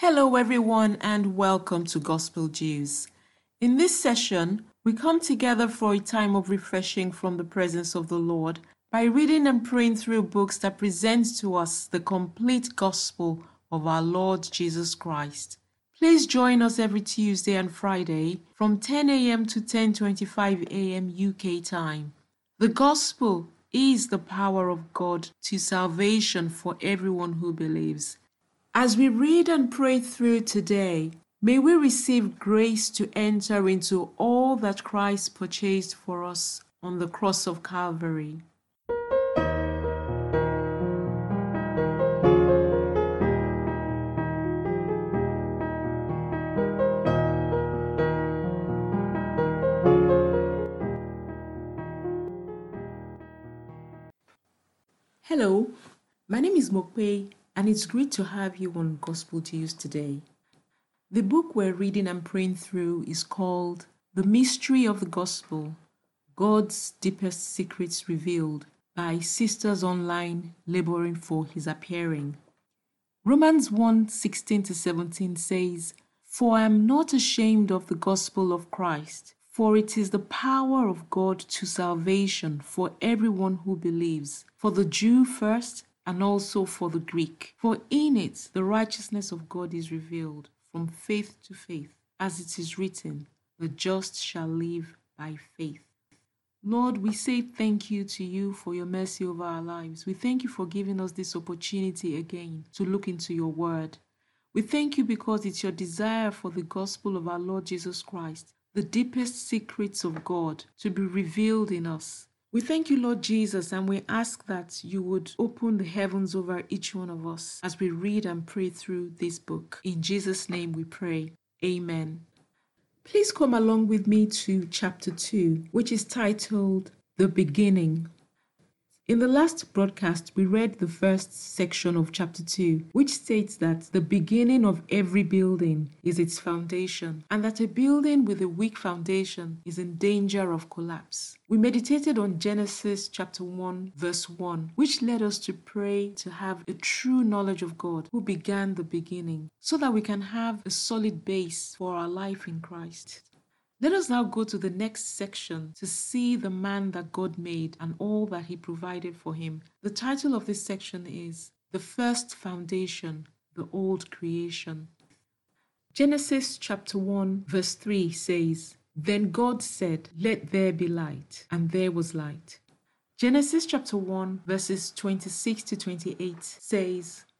Hello, everyone, and welcome to Gospel Dews. In this session, we come together for a time of refreshing from the presence of the Lord by reading and praying through books that present to us the complete gospel of our Lord Jesus Christ. Please join us every Tuesday and Friday from 10 a.m. to 10:25 a.m. UK time. The gospel is the power of God to salvation for everyone who believes. As we read and pray through today, may we receive grace to enter into all that Christ purchased for us on the cross of Calvary. Hello, my name is Mokpe and it's great to have you on Gospel Dews today. The book we're reading and praying through is called The Mystery of the Gospel God's Deepest Secrets Revealed by Sisters Online Laboring for His Appearing. Romans 1 16 to 17 says, For I am not ashamed of the gospel of Christ, for it is the power of God to salvation for everyone who believes, for the Jew first and also for the Greek. For in it the righteousness of God is revealed from faith to faith, as it is written, the just shall live by faith. Lord, we say thank you to you for your mercy over our lives. We thank you for giving us this opportunity again to look into your word. We thank you because it's your desire for the gospel of our Lord Jesus Christ, the deepest secrets of God, to be revealed in us. We thank you, Lord Jesus, and we ask that you would open the heavens over each one of us as we read and pray through this book. In Jesus' name we pray. Amen. Please come along with me to chapter 2, which is titled The Beginning. In the last broadcast, we read the first section of chapter 2, which states that the beginning of every building is its foundation, and that a building with a weak foundation is in danger of collapse. We meditated on Genesis chapter 1, verse 1, which led us to pray to have a true knowledge of God who began the beginning, so that we can have a solid base for our life in Christ. Let us now go to the next section to see the man that God made and all that he provided for him. The title of this section is The First Foundation, the Old Creation. Genesis chapter 1, verse 3 says, Then God said, Let there be light, and there was light. Genesis chapter 1, verses 26 to 28 says,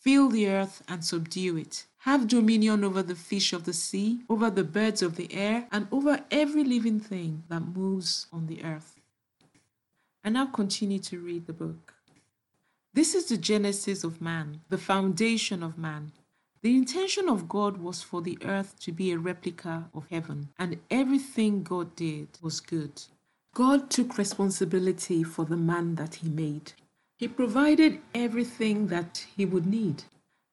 Fill the earth and subdue it. Have dominion over the fish of the sea, over the birds of the air, and over every living thing that moves on the earth. And now continue to read the book. This is the genesis of man, the foundation of man. The intention of God was for the earth to be a replica of heaven, and everything God did was good. God took responsibility for the man that he made. He provided everything that he would need.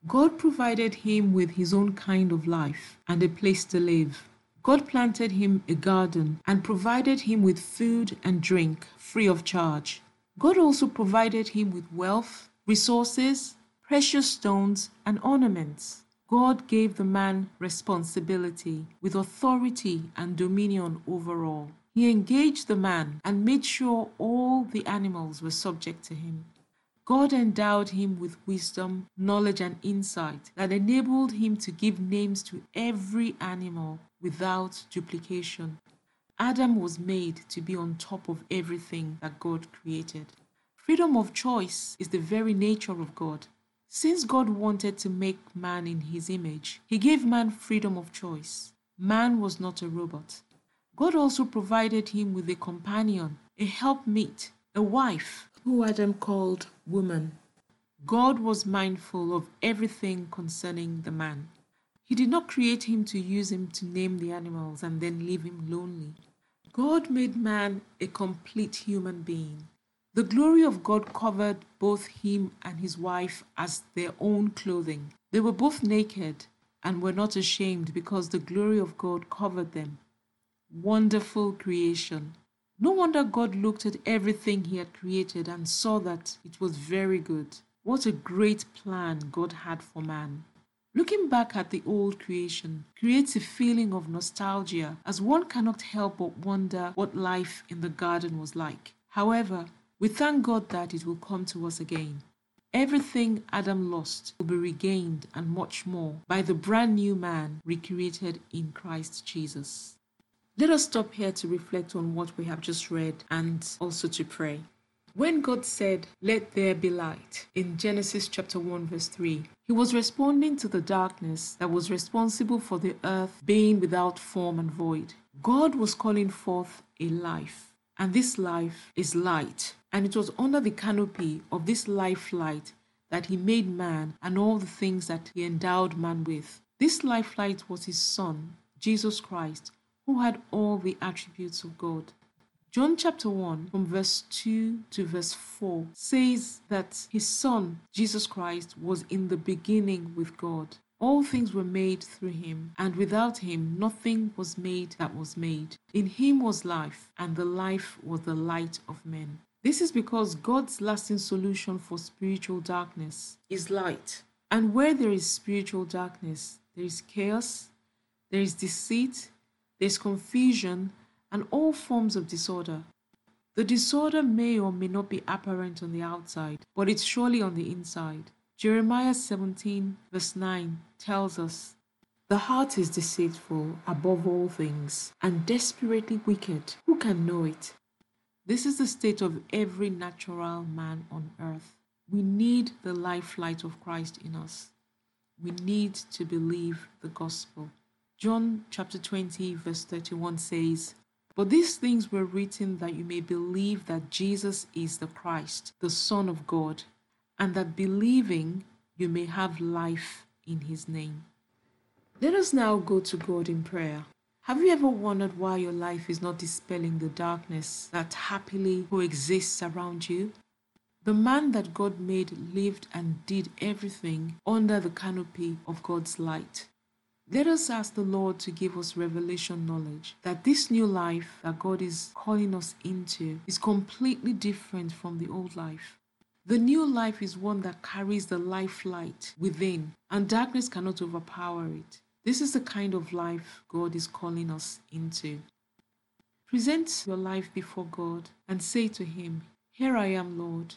God provided him with his own kind of life and a place to live. God planted him a garden and provided him with food and drink free of charge. God also provided him with wealth, resources, precious stones, and ornaments. God gave the man responsibility with authority and dominion over all. He engaged the man and made sure all the animals were subject to him. God endowed him with wisdom, knowledge, and insight that enabled him to give names to every animal without duplication. Adam was made to be on top of everything that God created. Freedom of choice is the very nature of God. Since God wanted to make man in his image, he gave man freedom of choice. Man was not a robot. God also provided him with a companion, a helpmeet, a wife, who Adam called woman. God was mindful of everything concerning the man. He did not create him to use him to name the animals and then leave him lonely. God made man a complete human being. The glory of God covered both him and his wife as their own clothing. They were both naked and were not ashamed because the glory of God covered them. Wonderful creation. No wonder God looked at everything he had created and saw that it was very good. What a great plan God had for man. Looking back at the old creation creates a feeling of nostalgia as one cannot help but wonder what life in the garden was like. However, we thank God that it will come to us again. Everything Adam lost will be regained and much more by the brand new man recreated in Christ Jesus. Let us stop here to reflect on what we have just read and also to pray. When God said, Let there be light, in Genesis chapter 1, verse 3, he was responding to the darkness that was responsible for the earth being without form and void. God was calling forth a life, and this life is light. And it was under the canopy of this life light that he made man and all the things that he endowed man with. This life light was his Son, Jesus Christ, who had all the attributes of God. John chapter 1, from verse 2 to verse 4, says that his Son, Jesus Christ, was in the beginning with God. All things were made through him, and without him nothing was made that was made. In him was life, and the life was the light of men. This is because God's lasting solution for spiritual darkness is light. And where there is spiritual darkness, there is chaos, there is deceit, there's confusion and all forms of disorder. The disorder may or may not be apparent on the outside, but it's surely on the inside. Jeremiah 17, verse 9 tells us The heart is deceitful above all things and desperately wicked. Who can know it? This is the state of every natural man on earth. We need the life light of Christ in us. We need to believe the gospel. John chapter 20, verse 31 says, But these things were written that you may believe that Jesus is the Christ, the Son of God, and that believing you may have life in his name. Let us now go to God in prayer. Have you ever wondered why your life is not dispelling the darkness that happily coexists around you? The man that God made lived and did everything under the canopy of God's light. Let us ask the Lord to give us revelation knowledge that this new life that God is calling us into is completely different from the old life. The new life is one that carries the life light within, and darkness cannot overpower it. This is the kind of life God is calling us into. Present your life before God and say to Him, Here I am, Lord.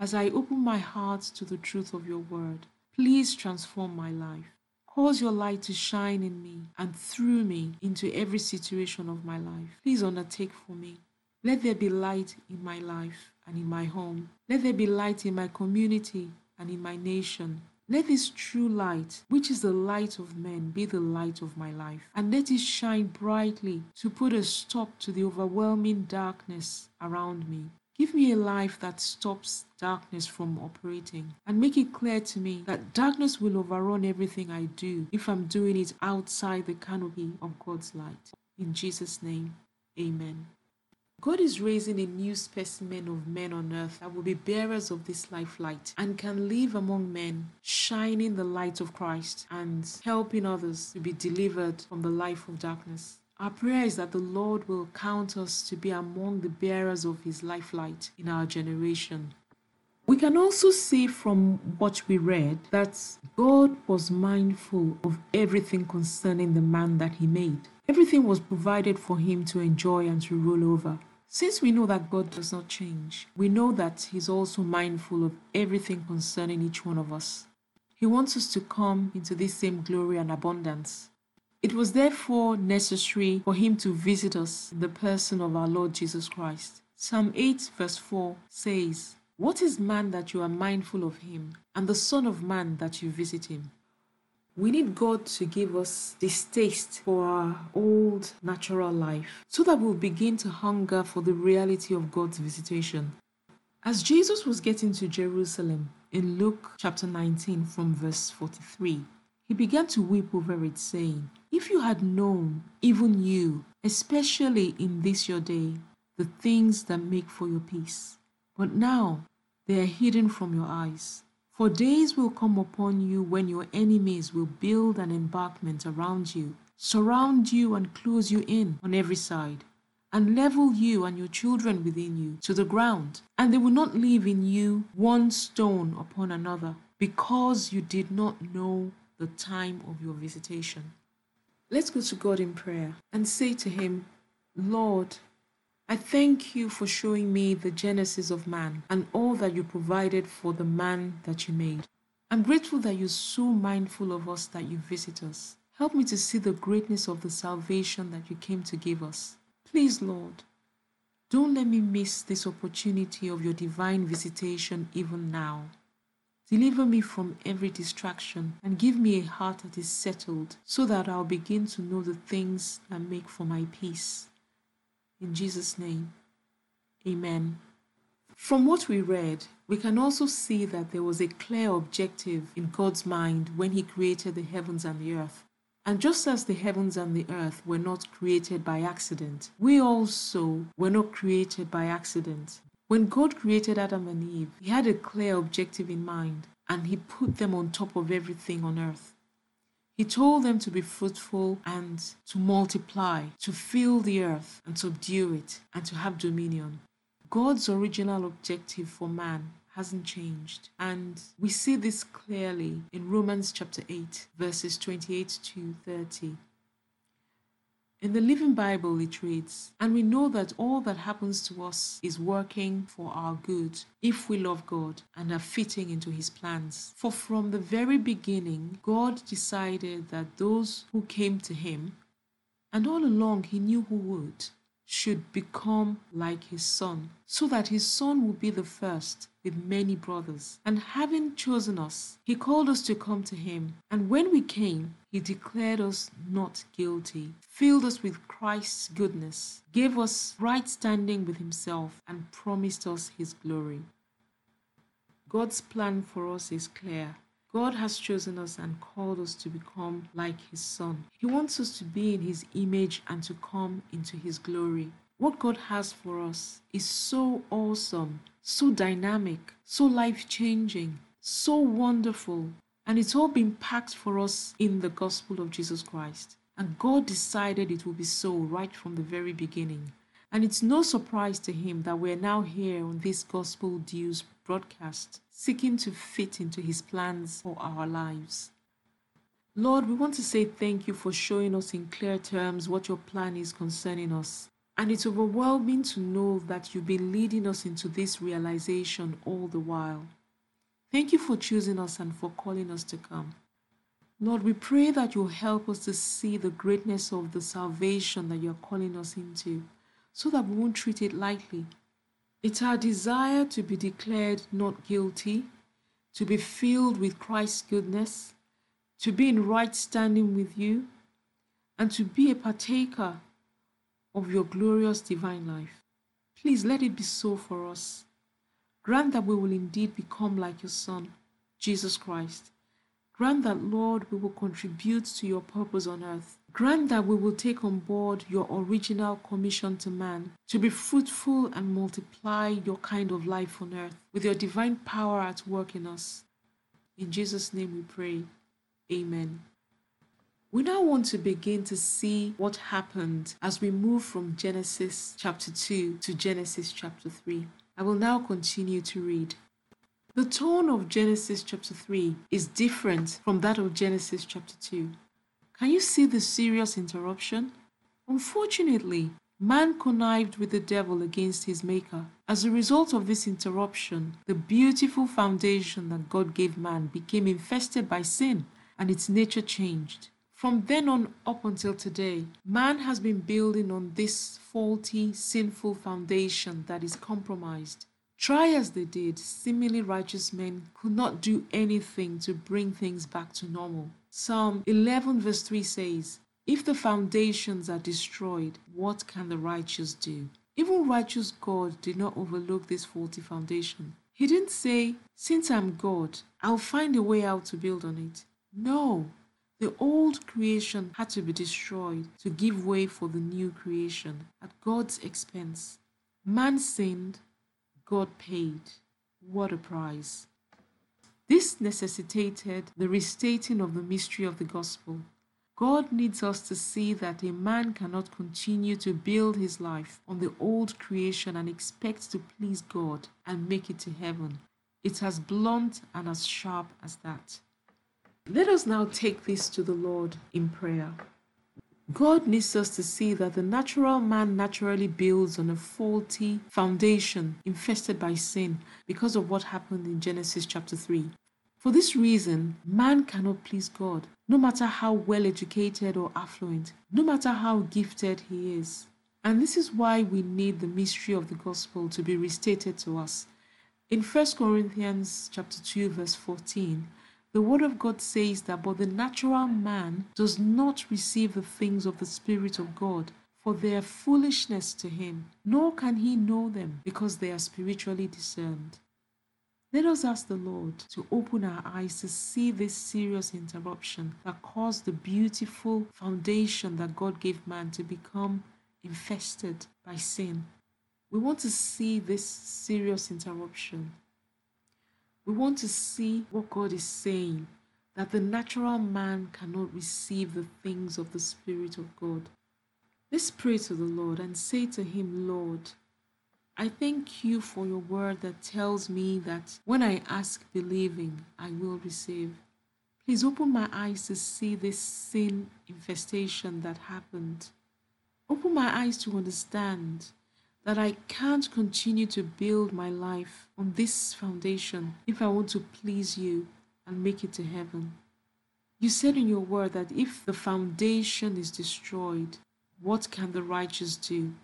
As I open my heart to the truth of your word, please transform my life. Cause your light to shine in me and through me into every situation of my life. Please undertake for me. Let there be light in my life and in my home. Let there be light in my community and in my nation. Let this true light, which is the light of men, be the light of my life, and let it shine brightly to put a stop to the overwhelming darkness around me. Give me a life that stops darkness from operating and make it clear to me that darkness will overrun everything I do if I'm doing it outside the canopy of God's light. In Jesus' name, amen. God is raising a new specimen of men on earth that will be bearers of this life light and can live among men, shining the light of Christ and helping others to be delivered from the life of darkness. Our prayer is that the Lord will count us to be among the bearers of His life light in our generation. We can also see from what we read that God was mindful of everything concerning the man that He made. Everything was provided for him to enjoy and to rule over. Since we know that God does not change, we know that He's also mindful of everything concerning each one of us. He wants us to come into this same glory and abundance. It was therefore necessary for him to visit us the person of our Lord Jesus Christ. Psalm 8, verse 4 says, What is man that you are mindful of him, and the Son of Man that you visit him? We need God to give us this taste for our old natural life so that we'll begin to hunger for the reality of God's visitation. As Jesus was getting to Jerusalem in Luke chapter 19 from verse 43, he began to weep over it, saying, If you had known, even you, especially in this your day, the things that make for your peace. But now they are hidden from your eyes. For days will come upon you when your enemies will build an embankment around you, surround you and close you in on every side, and level you and your children within you to the ground. And they will not leave in you one stone upon another, because you did not know the time of your visitation. Let's go to God in prayer and say to Him, Lord, I thank you for showing me the genesis of man and all that you provided for the man that you made. I'm grateful that you're so mindful of us that you visit us. Help me to see the greatness of the salvation that you came to give us. Please, Lord, don't let me miss this opportunity of your divine visitation even now. Deliver me from every distraction and give me a heart that is settled so that I'll begin to know the things that make for my peace. In Jesus' name, Amen. From what we read, we can also see that there was a clear objective in God's mind when He created the heavens and the earth. And just as the heavens and the earth were not created by accident, we also were not created by accident. When God created Adam and Eve, He had a clear objective in mind and He put them on top of everything on earth. He told them to be fruitful and to multiply, to fill the earth and subdue it, and to have dominion. God's original objective for man hasn't changed. And we see this clearly in Romans chapter 8, verses 28 to 30. In the Living Bible, it reads, And we know that all that happens to us is working for our good if we love God and are fitting into His plans. For from the very beginning, God decided that those who came to Him, and all along He knew who would, should become like his son, so that his son will be the first with many brothers. And having chosen us, he called us to come to him. And when we came, he declared us not guilty, filled us with Christ's goodness, gave us right standing with himself, and promised us his glory. God's plan for us is clear. God has chosen us and called us to become like His Son. He wants us to be in His image and to come into His glory. What God has for us is so awesome, so dynamic, so life changing, so wonderful, and it's all been packed for us in the gospel of Jesus Christ. And God decided it would be so right from the very beginning. And it's no surprise to him that we're now here on this Gospel Dews broadcast, seeking to fit into his plans for our lives. Lord, we want to say thank you for showing us in clear terms what your plan is concerning us. And it's overwhelming to know that you've been leading us into this realization all the while. Thank you for choosing us and for calling us to come. Lord, we pray that you'll help us to see the greatness of the salvation that you're calling us into so that we won't treat it lightly. It's our desire to be declared not guilty, to be filled with Christ's goodness, to be in right standing with you, and to be a partaker of your glorious divine life. Please let it be so for us. Grant that we will indeed become like your Son, Jesus Christ. Grant that, Lord, we will contribute to your purpose on earth Grant that we will take on board your original commission to man to be fruitful and multiply your kind of life on earth with your divine power at work in us. In Jesus' name we pray. Amen. We now want to begin to see what happened as we move from Genesis chapter 2 to Genesis chapter 3. I will now continue to read. The tone of Genesis chapter 3 is different from that of Genesis chapter 2. Can you see the serious interruption? Unfortunately, man connived with the devil against his maker. As a result of this interruption, the beautiful foundation that God gave man became infested by sin and its nature changed. From then on up until today, man has been building on this faulty, sinful foundation that is compromised. Try as they did, seemingly righteous men could not do anything to bring things back to normal. Psalm 11, verse 3 says, If the foundations are destroyed, what can the righteous do? Even righteous God did not overlook this faulty foundation. He didn't say, Since I'm God, I'll find a way out to build on it. No, The old creation had to be destroyed to give way for the new creation at God's expense. Man sinned, God paid. What a price! This necessitated the restating of the mystery of the gospel. God needs us to see that a man cannot continue to build his life on the old creation and expect to please God and make it to heaven. It's as blunt and as sharp as that. Let us now take this to the Lord in prayer. God needs us to see that the natural man naturally builds on a faulty foundation infested by sin because of what happened in Genesis chapter 3. For this reason, man cannot please God, no matter how well educated or affluent, no matter how gifted he is. And this is why we need the mystery of the gospel to be restated to us. In 1 Corinthians chapter 2 verse 14, the Word of God says that, but the natural man does not receive the things of the Spirit of God, for they are foolishness to him, nor can he know them, because they are spiritually discerned. Let us ask the Lord to open our eyes to see this serious interruption that caused the beautiful foundation that God gave man to become infested by sin. We want to see this serious interruption we want to see what God is saying that the natural man cannot receive the things of the Spirit of God. Let's pray to the Lord and say to Him, Lord, I thank you for your word that tells me that when I ask believing, I will receive. Please open my eyes to see this sin infestation that happened. Open my eyes to understand that I can't continue to build my life on this foundation if I want to please you and make it to heaven. You said in your word that if the foundation is destroyed, what can the righteous do?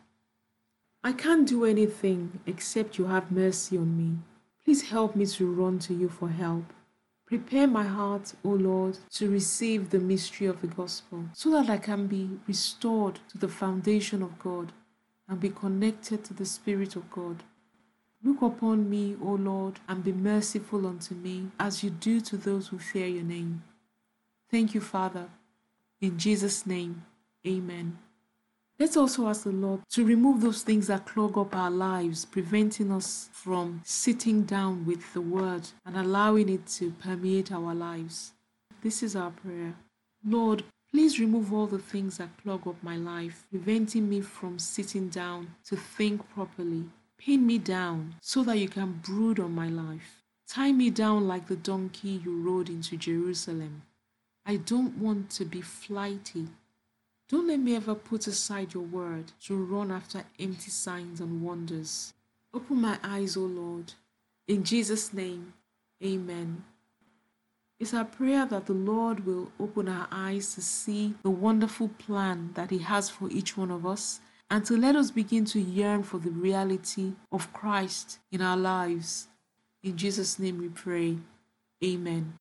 I can't do anything except you have mercy on me. Please help me to run to you for help. Prepare my heart, O Lord, to receive the mystery of the gospel so that I can be restored to the foundation of God and be connected to the Spirit of God. Look upon me, O Lord, and be merciful unto me, as you do to those who fear your name. Thank you, Father. In Jesus' name, amen. Let's also ask the Lord to remove those things that clog up our lives, preventing us from sitting down with the Word and allowing it to permeate our lives. This is our prayer. Lord, Please remove all the things that clog up my life, preventing me from sitting down to think properly. Pin me down so that you can brood on my life. Tie me down like the donkey you rode into Jerusalem. I don't want to be flighty. Don't let me ever put aside your word to run after empty signs and wonders. Open my eyes, O Lord. In Jesus' name, amen. It's our prayer that the Lord will open our eyes to see the wonderful plan that He has for each one of us and to let us begin to yearn for the reality of Christ in our lives. In Jesus' name we pray. Amen.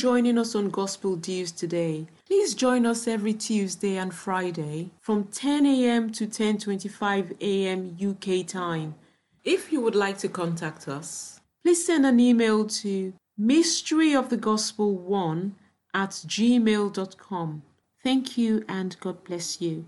Joining us on Gospel Dews today. Please join us every Tuesday and Friday from 10 a.m. to 10:25 a.m. UK time. If you would like to contact us, please send an email to mysteryofthegospel1 at gmail.com. Thank you and God bless you.